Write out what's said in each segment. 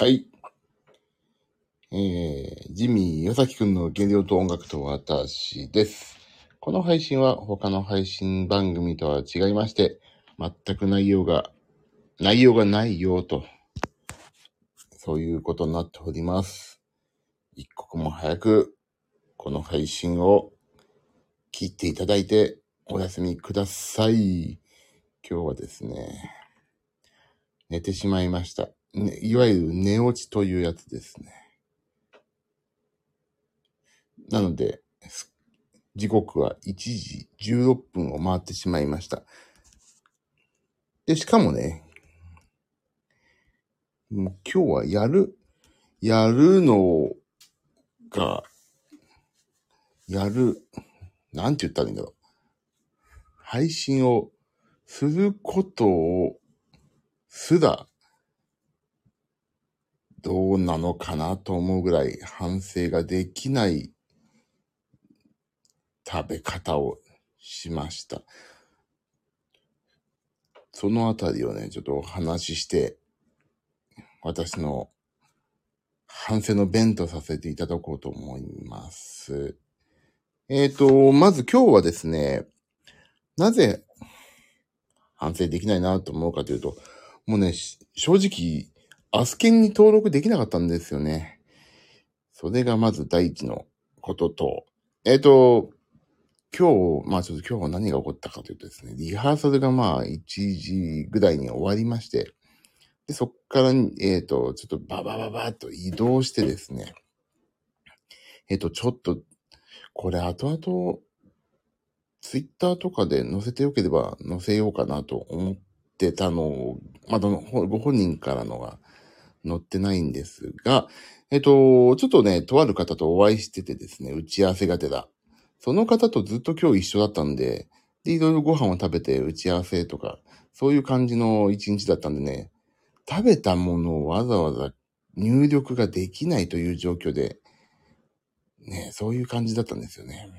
はい。えー、ジミー、ヨサキくんの原料と音楽と私です。この配信は他の配信番組とは違いまして、全く内容が、内容がないよと、そういうことになっております。一刻も早く、この配信を聞いていただいて、お休みください。今日はですね、寝てしまいました。ね、いわゆる寝落ちというやつですね。なので、時刻は1時16分を回ってしまいました。で、しかもね、もう今日はやる、やるのが、やる、なんて言ったらいいんだろう。配信をすることを、すら、どうなのかなと思うぐらい反省ができない食べ方をしました。そのあたりをね、ちょっとお話しして、私の反省の弁とさせていただこうと思います。えっ、と、まず今日はですね、なぜ反省できないなと思うかというと、もうね、正直、アスケンに登録できなかったんですよね。それがまず第一のことと、えっ、と、今日、まあちょっと今日何が起こったかというとですね、リハーサルがまあ1時ぐらいに終わりまして、で、そっから、えっ、と、ちょっとババババッと移動してですね、えっ、と、ちょっと、これ後々、ツイッターとかで載せてよければ載せようかなと思ってたのを、まだのご本人からのが載ってないんですが、えっ、と、ちょっとね、とある方とお会いしててですね、打ち合わせがてら。その方とずっと今日一緒だったんで、で、いろいろご飯を食べて打ち合わせとか、そういう感じの一日だったんでね、食べたものをわざわざ入力ができないという状況で、ね、そういう感じだったんですよね。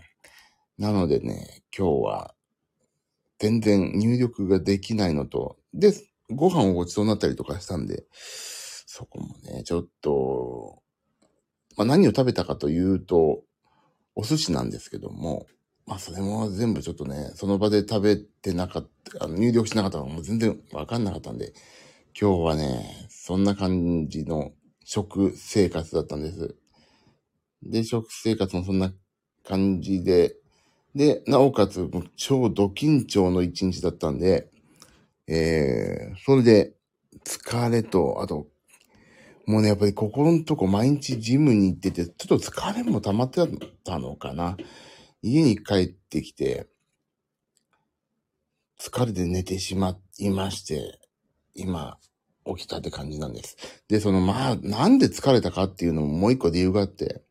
なのでね、今日は全然入力ができないのと、で、ご飯をごちそうになったりとかしたんで、ちょっと、まあ、何を食べたかというと、お寿司なんですけども、まあそれも全部ちょっとね、その場で食べてなかった、あの入力しなかったのも全然わかんなかったんで、今日はね、そんな感じの食生活だったんです。で、食生活もそんな感じで、で、なおかつ、超ド緊張の一日だったんで、えー、それで、疲れと、あと、もうね、やっぱりここのとこ毎日ジムに行ってて、ちょっと疲れも溜まってたのかな。家に帰ってきて、疲れて寝てしまいまして、今、起きたって感じなんです。で、その、まあ、なんで疲れたかっていうのももう一個理由があって、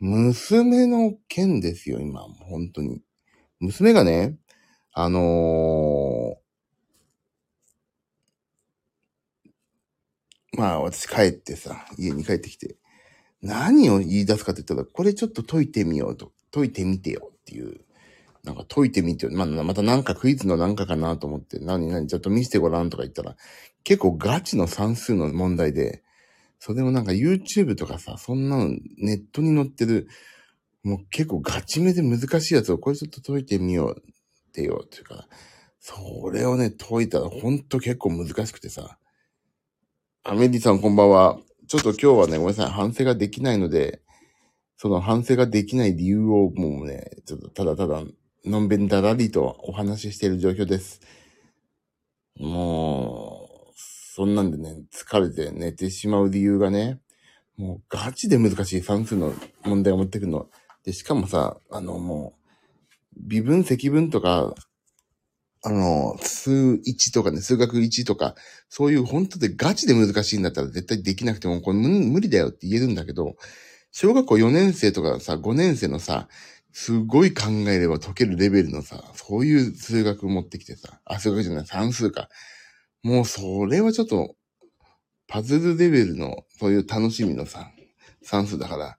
娘の件ですよ、今、本当に。娘がね、あのーまあ、私帰ってさ、家に帰ってきて、何を言い出すかって言ったら、これちょっと解いてみようと、解いてみてよっていう、なんか解いてみてよ。まあ、またなんかクイズのなんかかなと思って、何何ちょっと見せてごらんとか言ったら、結構ガチの算数の問題で、それもなんか YouTube とかさ、そんなのネットに載ってる、もう結構ガチめで難しいやつをこれちょっと解いてみようってよっていうか、それをね、解いたらほんと結構難しくてさ、アメリさんこんばんは。ちょっと今日はね、ごめんなさい、反省ができないので、その反省ができない理由をもうね、ちょっとただただ、のんべんだらりとお話ししている状況です。もう、そんなんでね、疲れて寝てしまう理由がね、もうガチで難しい算数の問題を持ってくるの。で、しかもさ、あのもう、微分積分とか、あの、数1とかね、数学1とか、そういう本当でガチで難しいんだったら絶対できなくても、これ無理だよって言えるんだけど、小学校4年生とかさ、5年生のさ、すごい考えれば解けるレベルのさ、そういう数学持ってきてさ、あ、数学じゃない、算数か。もうそれはちょっと、パズルレベルの、そういう楽しみのさ、算数だから、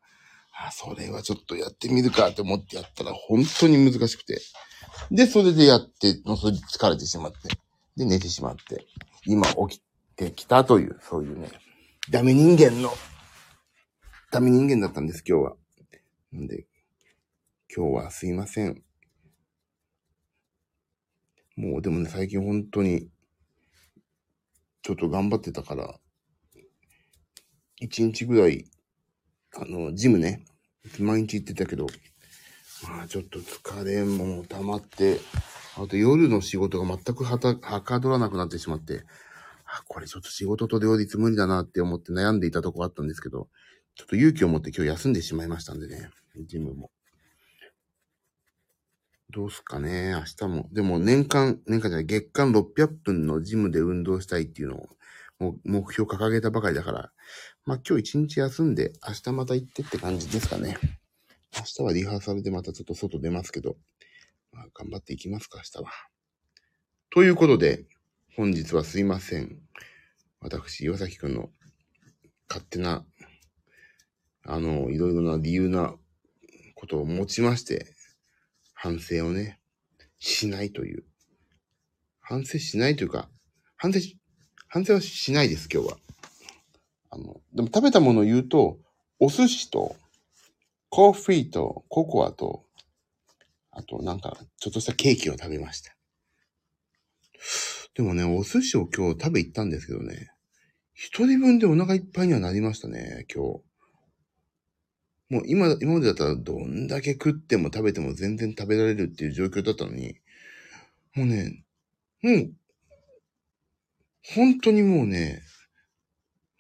あ、それはちょっとやってみるかって思ってやったら、本当に難しくて。で、それでやって、もうそれ疲れてしまって、で、寝てしまって、今起きてきたという、そういうね、ダメ人間の、ダメ人間だったんです、今日は。なんで、今日はすいません。もうでもね、最近本当に、ちょっと頑張ってたから、一日ぐらい、あの、ジムね、毎日行ってたけど、まあちょっと疲れも溜まって、あと夜の仕事が全くはた、はかどらなくなってしまって、あ、これちょっと仕事と両立無理だなって思って悩んでいたとこあったんですけど、ちょっと勇気を持って今日休んでしまいましたんでね、ジムも。どうすかね、明日も。でも年間、年間じゃない、月間600分のジムで運動したいっていうのを、もう目標掲げたばかりだから、まあ今日一日休んで、明日また行ってって感じですかね。明日はリハーサルでまたちょっと外出ますけど、まあ頑張っていきますか、明日は。ということで、本日はすいません。私、岩崎くんの勝手な、あの、いろいろな理由なことを持ちまして、反省をね、しないという。反省しないというか、反省、反省はしないです、今日は。あの、でも食べたものを言うと、お寿司と、コーヒーと、ココアと、あとなんか、ちょっとしたケーキを食べました。でもね、お寿司を今日食べ行ったんですけどね、一人分でお腹いっぱいにはなりましたね、今日。もう今、今までだったらどんだけ食っても食べても全然食べられるっていう状況だったのに、もうね、もう、本当にもうね、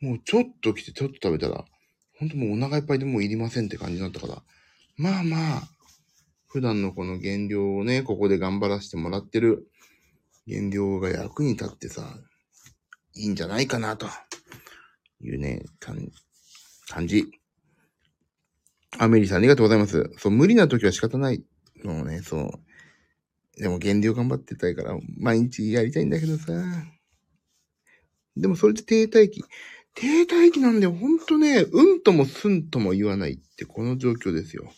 もうちょっと来てちょっと食べたら、本当もうお腹いっぱいでもういりませんって感じになったから、まあまあ、普段のこの減量をね、ここで頑張らせてもらってる減量が役に立ってさ、いいんじゃないかなというね、感じ。アメリさんありがとうございます。そう、無理な時は仕方ないのね、そう。でも減量頑張ってたいから、毎日やりたいんだけどさ。でもそれで停滞期。停滞期なんで、ほんとね、うんともすんとも言わないってこの状況ですよ。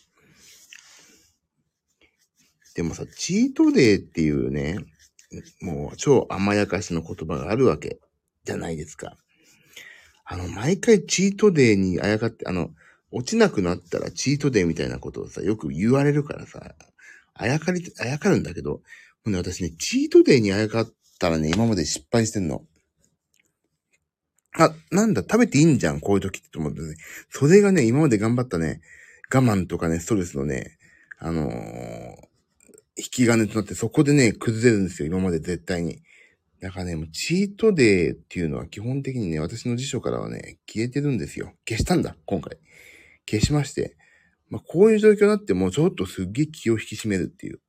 でもさ、チートデーっていうね、もう超甘やかしの言葉があるわけじゃないですか。あの、毎回チートデーにあやかって、あの、落ちなくなったらチートデーみたいなことをさ、よく言われるからさ、あやかり、あやかるんだけど、もうね、私ね、チートデーにあやかったらね、今まで失敗してんの。あ、なんだ、食べていいんじゃん、こういう時って思ってね。それがね、今まで頑張ったね、我慢とかね、ストレスのね、あのー、引き金となって、そこでね、崩れるんですよ、今まで絶対に。だからね、もうチートデーっていうのは基本的にね、私の辞書からはね、消えてるんですよ。消したんだ、今回。消しまして、まあ、こういう状況になってもうちょっとすっげえ気を引き締めるっていう、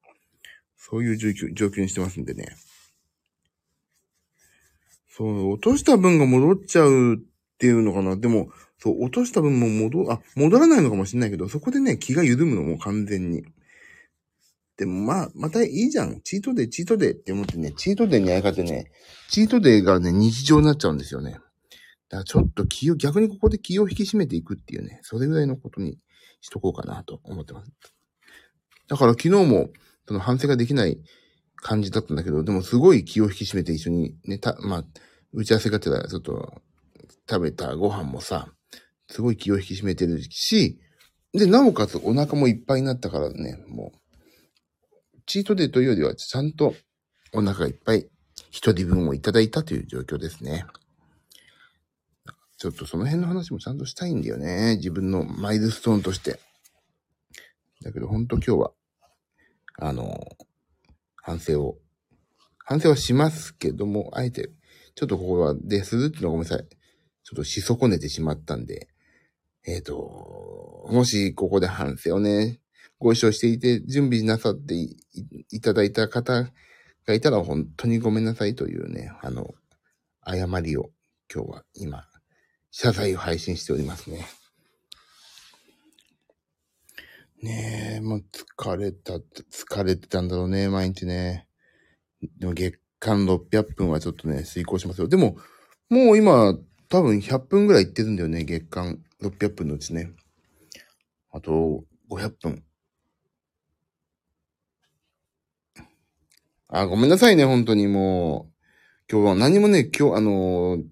そういう状況、状況にしてますんでね。そう、落とした分が戻っちゃうっていうのかな。でも、そう、落とした分も戻、あ、戻らないのかもしれないけど、そこでね、気が緩むのも完全に。でもまあ、またいいじゃん。チートデー、チートデーって思ってね、チートデーにあやかってね、チートデーがね、日常になっちゃうんですよね。だからちょっと気を、逆にここで気を引き締めていくっていうね、それぐらいのことにしとこうかなと思ってます。だから昨日も、その反省ができない感じだったんだけど、でもすごい気を引き締めて一緒にね、た、まあ、打ち合わせがてらちょっと食べたご飯もさ、すごい気を引き締めてるし、で、なおかつお腹もいっぱいになったからね、もう、チートデーというよりはちゃんとお腹がいっぱい一人分をいただいたという状況ですね。ちょっとその辺の話もちゃんとしたいんだよね。自分のマイルストーンとして。だけどほんと今日は、あの、反省を、反省はしますけども、あえて、ちょっとここはでするっていうのはごめんなさい。ちょっとし損ねてしまったんで、えっ、ー、と、もしここで反省をね、ご一緒していて準備なさっていただいた方がいたら本当にごめんなさいというね、あの、誤りを今日は今謝罪を配信しておりますね。ねえ、もう疲れた、疲れてたんだろうね、毎日ね。でも月間600分はちょっとね、遂行しますよ。でも、もう今、多分100分ぐらい行ってるんだよね、月間600分のうちね。あと、500分。あ、ごめんなさいね、本当にもう。今日は何もね、今日、あのー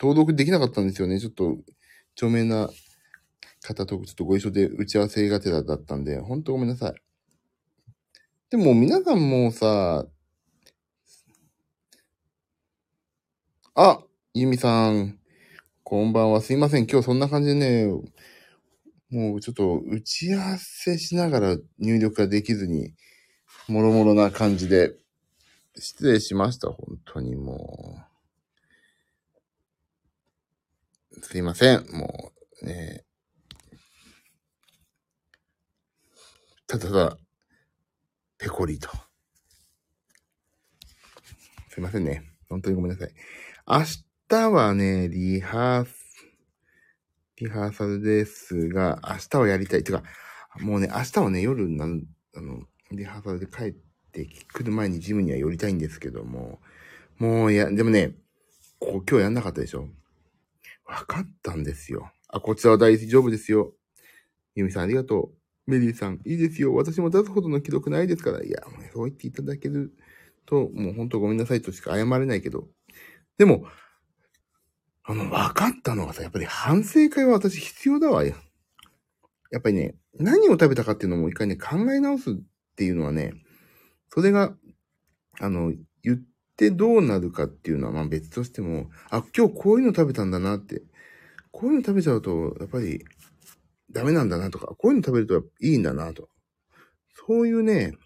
登録できなかったんですよね。ちょっと、著名な方とちょっとご一緒で打ち合わせがてらだったんで、ほんとごめんなさい。でも皆さんもさ、あ、ゆみさん、こんばんは。すいません。今日そんな感じでね、もうちょっと打ち合わせしながら入力ができずに、もろもろな感じで、失礼しました。本当にもう。すいません。もう、ね。ただただ、ペコリと。すいませんね。本当にごめんなさい。明日はね、リハーリハーサルですが、明日はやりたい。てか、もうね、明日はね、夜なん、あの、リハーサルで帰ってくる前にジムには寄りたいんですけども、もうや、でもね、ここ今日やんなかったでしょわかったんですよ。あ、こちらは大丈夫ですよ。ゆみさんありがとう。メリーさん、いいですよ。私も出すほどの記録ないですから。いや、もうそう言っていただけると、もう本当ごめんなさいとしか謝れないけど。でも、あの、分かったのがさ、やっぱり反省会は私必要だわよ。やっぱりね、何を食べたかっていうのも一回ね、考え直すっていうのはね、それが、あの、言ってどうなるかっていうのはまあ別としても、あ、今日こういうの食べたんだなって、こういうの食べちゃうと、やっぱりダメなんだなとか、こういうの食べるといいんだなと。そういうね、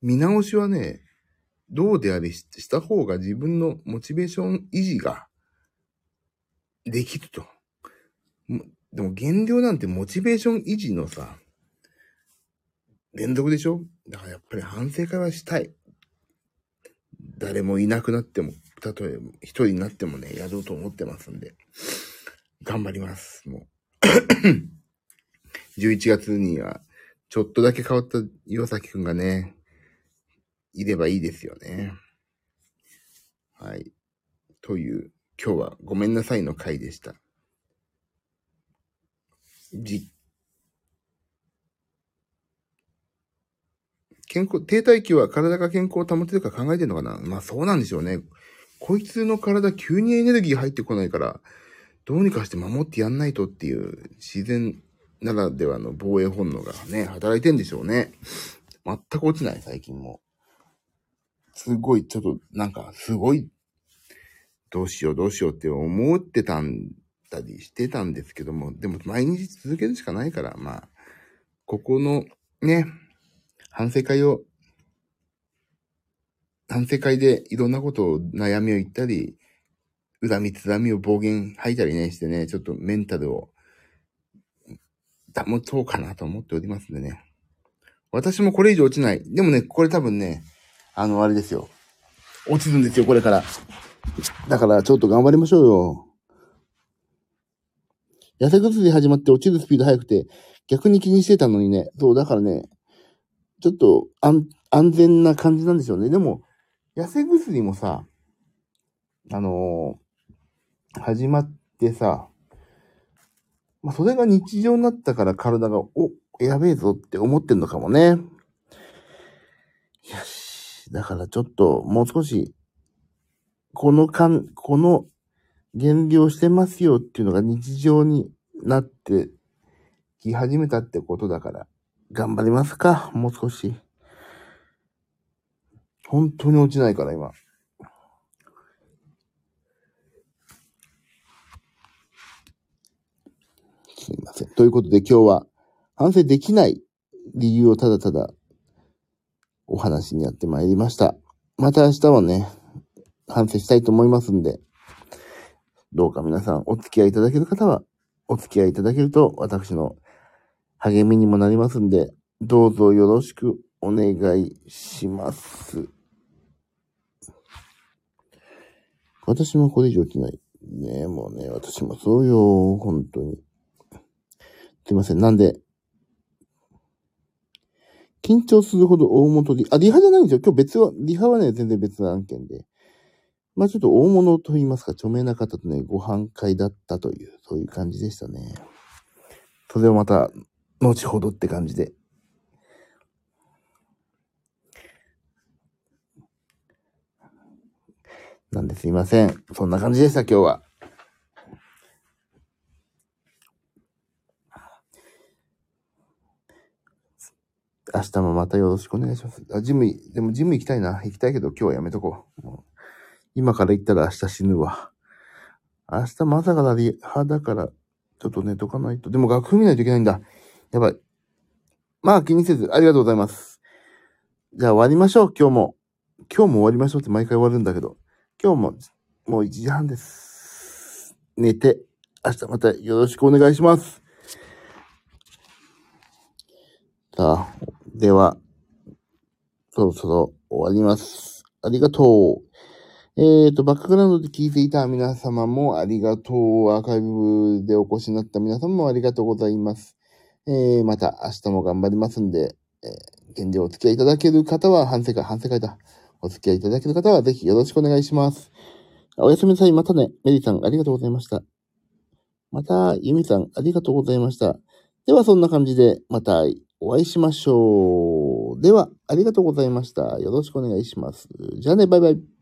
見直しはね、どうであれした方が自分のモチベーション維持ができると。でも減量なんてモチベーション維持のさ、連続でしょ？だからやっぱり反省会はしたい。誰もいなくなっても、たとえ一人になってもね、やろうと思ってますんで、頑張ります。もう。11月には、ちょっとだけ変わった岩崎くんがね、いればいいですよね。はい。という今日はごめんなさいの回でした。じ、健康、低体期は体が健康を保てるか考えてるのかな？まあそうなんでしょうね。こいつの体急にエネルギー入ってこないから、どうにかして守ってやんないとっていう自然ならではの防衛本能がね、働いてんでしょうね。全く落ちない、最近も。すごい、ちょっと、なんか、すごいどうしようどうしようって思ってたんだりしてたんですけども、でも毎日続けるしかないから、まあ、ここのね、反省会を、反省会でいろんなことを悩みを言ったり、恨みつらみを暴言吐いたりねしてね、ちょっとメンタルを保とうかなと思っておりますんでね。私もこれ以上落ちない。でもね、これ多分ね、あの、あれですよ。落ちるんですよ、これから。だからちょっと頑張りましょうよ。痩せ薬始まって落ちるスピード速くて、逆に気にしてたのにね。そう、だからね、ちょっと安安全な感じなんですよね。でも、痩せ薬もさ、あのー、始まってさ、まあ、それが日常になったから体が、お、やべえぞって思ってんのかもね。よし。だからちょっと、もう少し、このかん、この減量してますよっていうのが日常になってき始めたってことだから、頑張りますか、もう少し。本当に落ちないから、今。すいません。ということで今日は反省できない理由をただただお話にやってまいりました。また明日はね、反省したいと思いますんで、どうか皆さんお付き合いいただける方は、お付き合いいただけると私の励みにもなりますんで、どうぞよろしくお願いします。私もこれ以上起きない。ねえもうね、私もそうよ、本当に。すいません。なんで、緊張するほど大元リ、あ、リハじゃないんですよ。今日別は、リハはね、全然別の案件で。まあちょっと大物と言いますか、著名な方とね、ご飯会だったという、そういう感じでしたね。それをまた、後ほどって感じで。なんですいません。そんな感じでした、今日は。明日もまたよろしくお願いします。あ、ジム、でもジム行きたいな。行きたいけど今日はやめとこう。う今から行ったら明日死ぬわ。明日まさかだり、派だから、ちょっと寝とかないと。でも楽譜見ないといけないんだ。やばい。まあ気にせず、ありがとうございます。じゃあ終わりましょう、今日も。今日も終わりましょうって毎回終わるんだけど。今日も、もう1時半です。寝て、明日またよろしくお願いします。さあ、では、そろそろ終わります。ありがとう。えーと、バックグラウンドで聞いていた皆様もありがとう。アーカイブでお越しになった皆様もありがとうございます。えー、また明日も頑張りますんで、えー、現状お付き合いいただける方は、反省会、反省会だ。お付き合いいただける方は、ぜひよろしくお願いします。おやすみなさい。またね。メリーさん、ありがとうございました。また、ユミさん、ありがとうございました。では、そんな感じで、またお会いしましょう。では、ありがとうございました。よろしくお願いします。じゃあね、バイバイ。